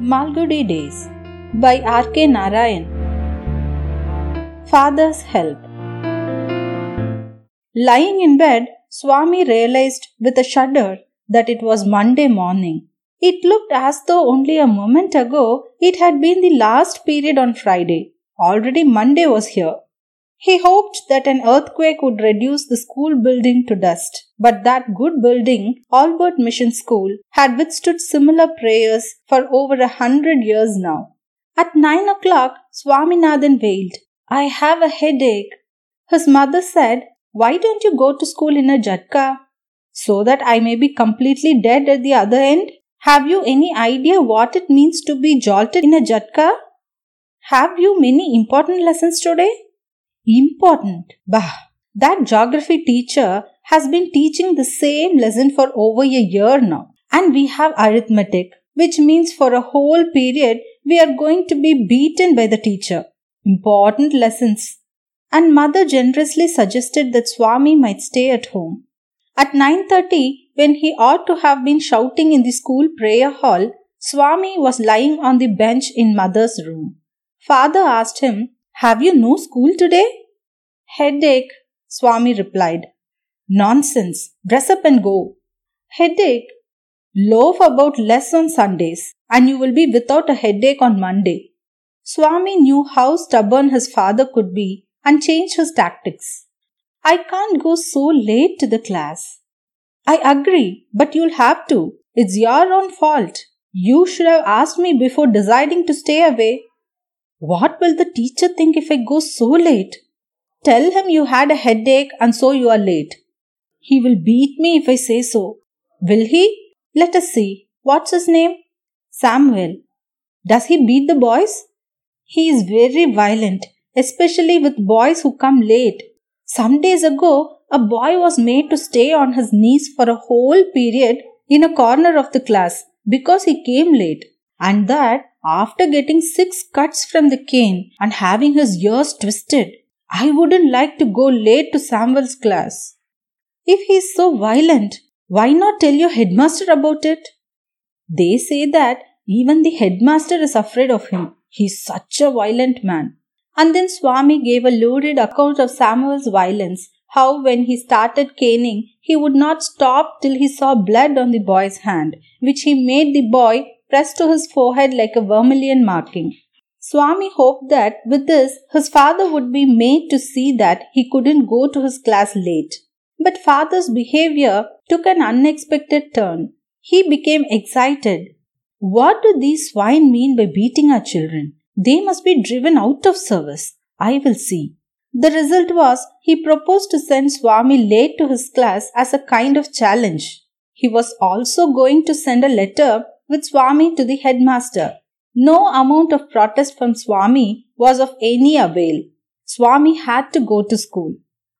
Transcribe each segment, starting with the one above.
Malgudi Days by R.K. Narayan. Father's Help. Lying in bed, Swami realized with a shudder that it was Monday morning. It looked as though only a moment ago it had been the last period on Friday. Already Monday was here. He hoped that an earthquake would reduce the school building to dust. But that good building, Albert Mission School, had withstood similar prayers for over a hundred years now. At nine o'clock, Swaminathan wailed, I have a headache. His mother said, Why don't you go to school in a jutka? So that I may be completely dead at the other end? Have you any idea what it means to be jolted in a jutka? Have you many important lessons today? Important. Bah! That geography teacher has been teaching the same lesson for over a year now. And we have arithmetic, which means for a whole period we are going to be beaten by the teacher. Important lessons. And mother generously suggested that Swami might stay at home. At 9.30, when he ought to have been shouting in the school prayer hall, Swami was lying on the bench in mother's room. Father asked him, Have you no school today? Headache, Swami replied. Nonsense. Dress up and go. Headache. Loaf about less on Sundays, and you will be without a headache on Monday. Swami knew how stubborn his father could be and changed his tactics. I can't go so late to the class. I agree, but you'll have to. It's your own fault. You should have asked me before deciding to stay away. What will the teacher think if I go so late? Tell him you had a headache and so you are late. He will beat me if I say so. Will he? Let us see. What's his name? Samuel. Does he beat the boys? He is very violent, especially with boys who come late. Some days ago, a boy was made to stay on his knees for a whole period in a corner of the class because he came late, and that after getting six cuts from the cane and having his ears twisted. I wouldn't like to go late to Samuel's class. If he is so violent, why not tell your headmaster about it? They say that even the headmaster is afraid of him. He is such a violent man. And then Swami gave a lurid account of Samuel's violence, how when he started caning, he would not stop till he saw blood on the boy's hand, which he made the boy press to his forehead like a vermilion marking. Swami hoped that with this his father would be made to see that he couldn't go to his class late. But father's behavior took an unexpected turn. He became excited. What do these swine mean by beating our children? They must be driven out of service. I will see. The result was he proposed to send Swami late to his class as a kind of challenge. He was also going to send a letter with Swami to the headmaster. No amount of protest from Swami was of any avail. Swami had to go to school.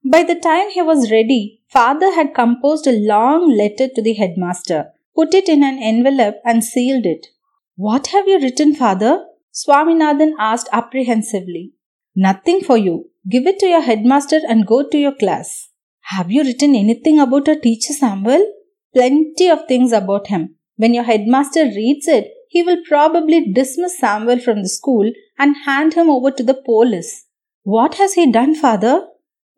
By the time he was ready, father had composed a long letter to the headmaster, put it in an envelope and sealed it. What have you written, father? Swaminathan asked apprehensively. Nothing for you. Give it to your headmaster and go to your class. Have you written anything about our teacher Samuel? Plenty of things about him. When your headmaster reads it, he will probably dismiss Samuel from the school and hand him over to the police. What has he done, father?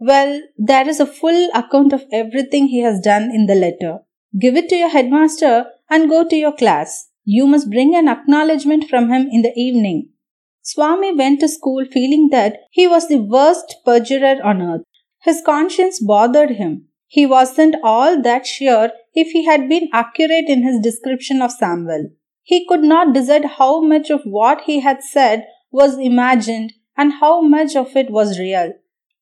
Well, there is a full account of everything he has done in the letter. Give it to your headmaster and go to your class. You must bring an acknowledgement from him in the evening. Swami went to school feeling that he was the worst perjurer on earth. His conscience bothered him. He wasn't all that sure if he had been accurate in his description of Samuel. He could not decide how much of what he had said was imagined and how much of it was real.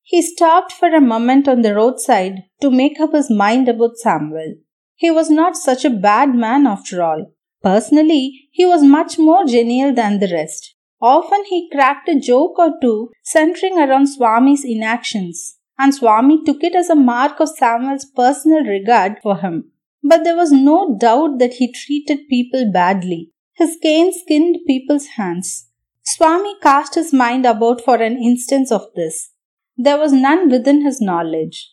He stopped for a moment on the roadside to make up his mind about Samuel. He was not such a bad man after all. Personally, he was much more genial than the rest. Often he cracked a joke or two centering around Swami's inactions, and Swami took it as a mark of Samuel's personal regard for him. But there was no doubt that he treated people badly. His cane skinned people's hands. Swami cast his mind about for an instance of this. There was none within his knowledge.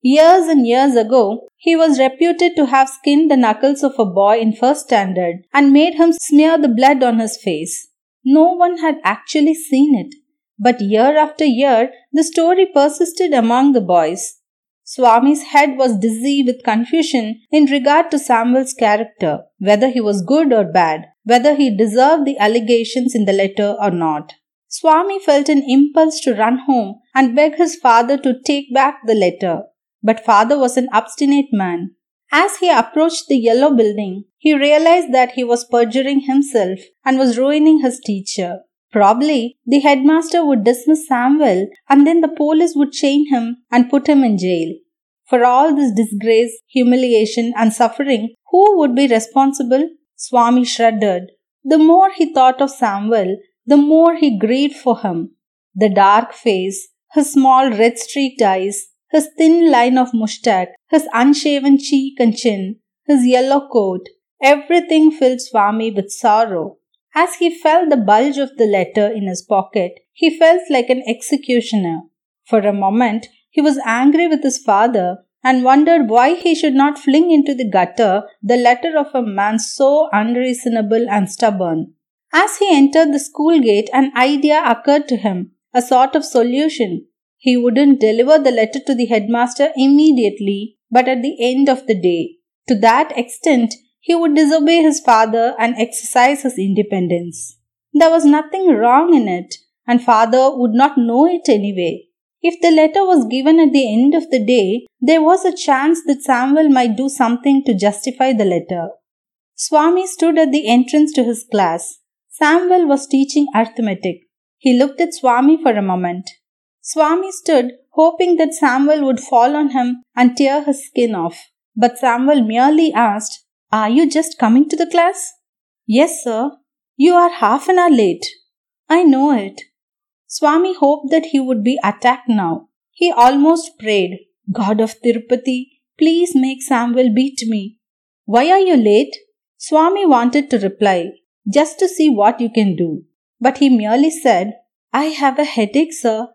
Years and years ago, he was reputed to have skinned the knuckles of a boy in first standard and made him smear the blood on his face. No one had actually seen it, but year after year, the story persisted among the boys. Swami's head was dizzy with confusion in regard to Samuel's character, whether he was good or bad, whether he deserved the allegations in the letter or not. Swami felt an impulse to run home and beg his father to take back the letter. But father was an obstinate man. As he approached the yellow building, he realized that he was perjuring himself and was ruining his teacher. Probably the headmaster would dismiss Samuel and then the police would chain him and put him in jail. For all this disgrace, humiliation, and suffering, who would be responsible? Swami shuddered. The more he thought of Samuel, the more he grieved for him. The dark face, his small red streaked eyes, his thin line of moustache, his unshaven cheek and chin, his yellow coat, everything filled Swami with sorrow. As he felt the bulge of the letter in his pocket, he felt like an executioner. For a moment, he was angry with his father and wondered why he should not fling into the gutter the letter of a man so unreasonable and stubborn. As he entered the school gate, an idea occurred to him, a sort of solution. He wouldn't deliver the letter to the headmaster immediately, but at the end of the day. To that extent, he would disobey his father and exercise his independence. There was nothing wrong in it, and father would not know it anyway. If the letter was given at the end of the day, there was a chance that Samuel might do something to justify the letter. Swami stood at the entrance to his class. Samuel was teaching arithmetic. He looked at Swami for a moment. Swami stood, hoping that Samuel would fall on him and tear his skin off. But Samuel merely asked, Are you just coming to the class? Yes, sir. You are half an hour late. I know it. Swami hoped that he would be attacked now. He almost prayed, God of Tirupati, please make Samuel beat me. Why are you late? Swami wanted to reply, just to see what you can do. But he merely said, I have a headache, sir.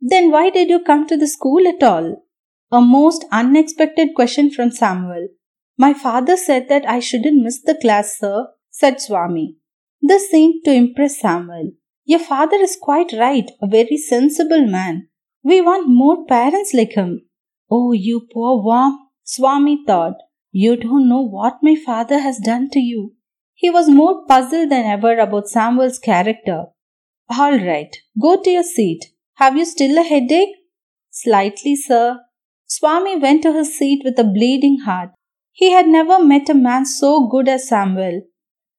Then why did you come to the school at all? A most unexpected question from Samuel. My father said that I shouldn't miss the class, sir, said Swami. This seemed to impress Samuel. Your father is quite right, a very sensible man. We want more parents like him. Oh, you poor worm, Swami thought. You don't know what my father has done to you. He was more puzzled than ever about Samuel's character. All right, go to your seat. Have you still a headache? Slightly, sir. Swami went to his seat with a bleeding heart. He had never met a man so good as Samuel.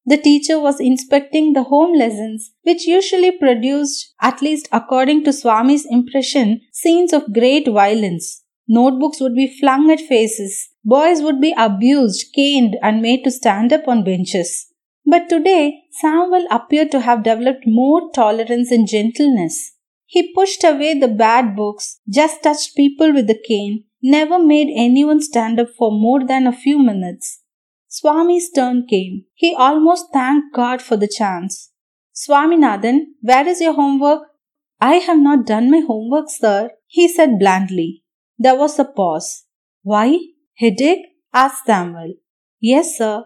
The teacher was inspecting the home lessons, which usually produced, at least according to Swami's impression, scenes of great violence. Notebooks would be flung at faces. Boys would be abused, caned, and made to stand up on benches. But today, Samuel appeared to have developed more tolerance and gentleness. He pushed away the bad books, just touched people with the cane, never made anyone stand up for more than a few minutes. Swami's turn came. He almost thanked God for the chance. Swaminathan, where is your homework? I have not done my homework, sir, he said blandly. There was a pause. Why? Headache? asked Samuel. Yes, sir.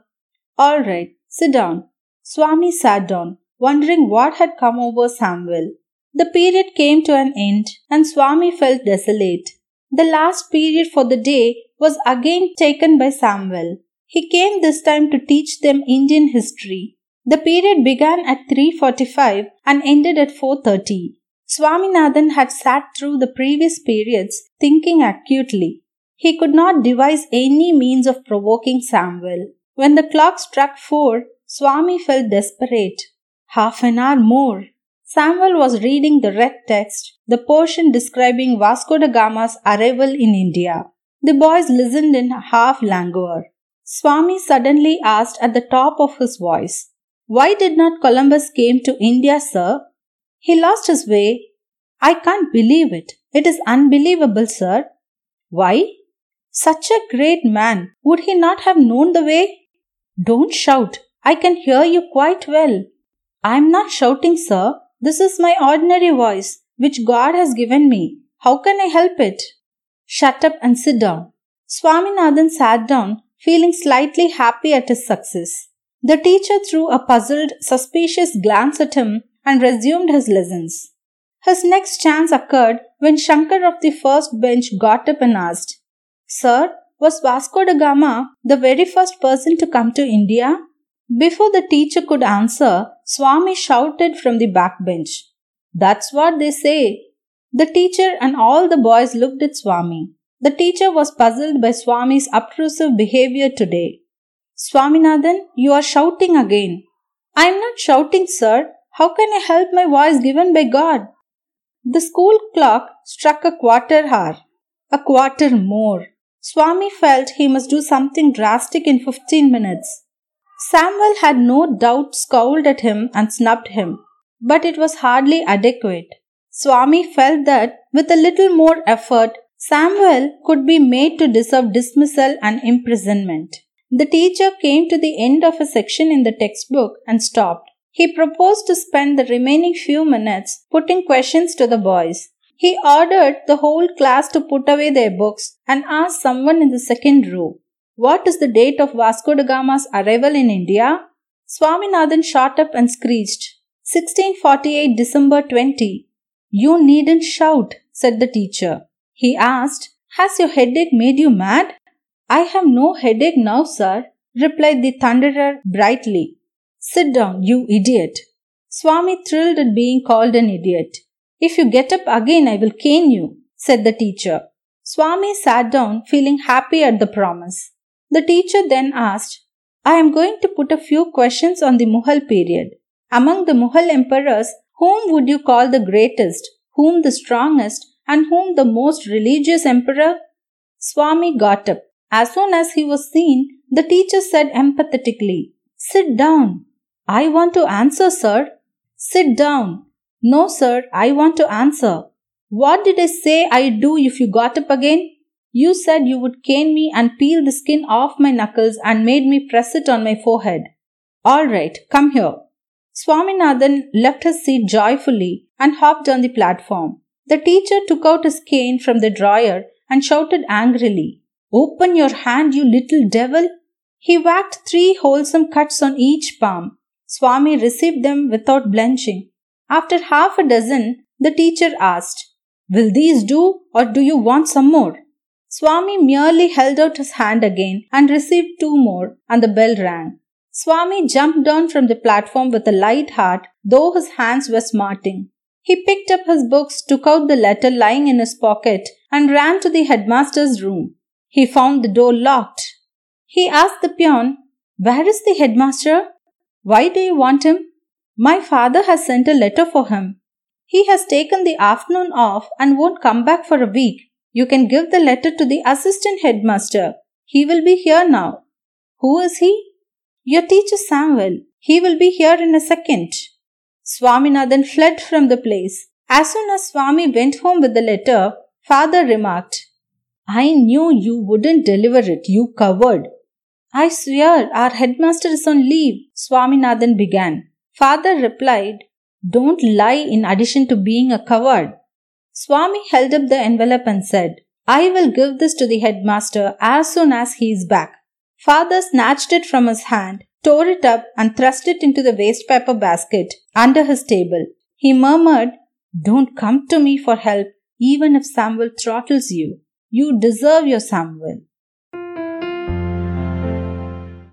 All right, sit down. Swami sat down, wondering what had come over Samuel. The period came to an end, and Swami felt desolate. The last period for the day was again taken by Samuel. He came this time to teach them Indian history. The period began at 3:45 and ended at 4:30. Swaminathan had sat through the previous periods thinking acutely. He could not devise any means of provoking Samuel. When the clock struck four, Swami felt desperate. Half an hour more. Samuel was reading the red text, the portion describing Vasco da Gama's arrival in India. The boys listened in half languor. Swami suddenly asked at the top of his voice, Why did not Columbus came to India, sir? He lost his way. I can't believe it. It is unbelievable, sir. Why? Such a great man. Would he not have known the way? Don't shout. I can hear you quite well. I am not shouting, sir. This is my ordinary voice, which God has given me. How can I help it? Shut up and sit down. Swaminathan sat down, feeling slightly happy at his success. The teacher threw a puzzled, suspicious glance at him and resumed his lessons. His next chance occurred when Shankar of the first bench got up and asked, Sir, was Vasco da Gama the very first person to come to India? Before the teacher could answer, Swami shouted from the back bench, That's what they say. The teacher and all the boys looked at Swami. The teacher was puzzled by Swami's obtrusive behavior today. Swaminathan, you are shouting again. I am not shouting, sir. How can I help my voice given by God? The school clock struck a quarter hour. A quarter more. Swami felt he must do something drastic in 15 minutes. Samuel had no doubt scowled at him and snubbed him, but it was hardly adequate. Swami felt that with a little more effort, Samuel could be made to deserve dismissal and imprisonment. The teacher came to the end of a section in the textbook and stopped. He proposed to spend the remaining few minutes putting questions to the boys. He ordered the whole class to put away their books and asked someone in the second row, What is the date of Vasco da Gama's arrival in India? Swaminathan shot up and screeched, 1648 December 20. You needn't shout, said the teacher. He asked, Has your headache made you mad? I have no headache now, sir, replied the thunderer brightly. Sit down, you idiot. Swami thrilled at being called an idiot. If you get up again, I will cane you, said the teacher. Swami sat down, feeling happy at the promise. The teacher then asked, I am going to put a few questions on the Mughal period. Among the Mughal emperors, whom would you call the greatest, whom the strongest, and whom the most religious emperor? Swami got up. As soon as he was seen, the teacher said empathetically, Sit down. I want to answer, sir. Sit down. No, sir, I want to answer. What did I say I'd do if you got up again? You said you would cane me and peel the skin off my knuckles and made me press it on my forehead. All right, come here. Swaminathan left his seat joyfully and hopped on the platform. The teacher took out his cane from the drawer and shouted angrily, Open your hand, you little devil! He whacked three wholesome cuts on each palm. Swami received them without blenching. After half a dozen, the teacher asked, Will these do or do you want some more? Swami merely held out his hand again and received two more, and the bell rang. Swami jumped down from the platform with a light heart, though his hands were smarting. He picked up his books, took out the letter lying in his pocket, and ran to the headmaster's room. He found the door locked. He asked the peon, Where is the headmaster? Why do you want him? My father has sent a letter for him. He has taken the afternoon off and won't come back for a week. You can give the letter to the assistant headmaster. He will be here now. Who is he? Your teacher Samuel. He will be here in a second. Swaminathan fled from the place. As soon as Swami went home with the letter, father remarked, I knew you wouldn't deliver it, you coward. I swear our headmaster is on leave, Swaminathan began. Father replied, Don't lie in addition to being a coward. Swami held up the envelope and said, I will give this to the headmaster as soon as he is back. Father snatched it from his hand, tore it up, and thrust it into the waste paper basket under his table. He murmured, Don't come to me for help, even if Samuel throttles you. You deserve your Samuel.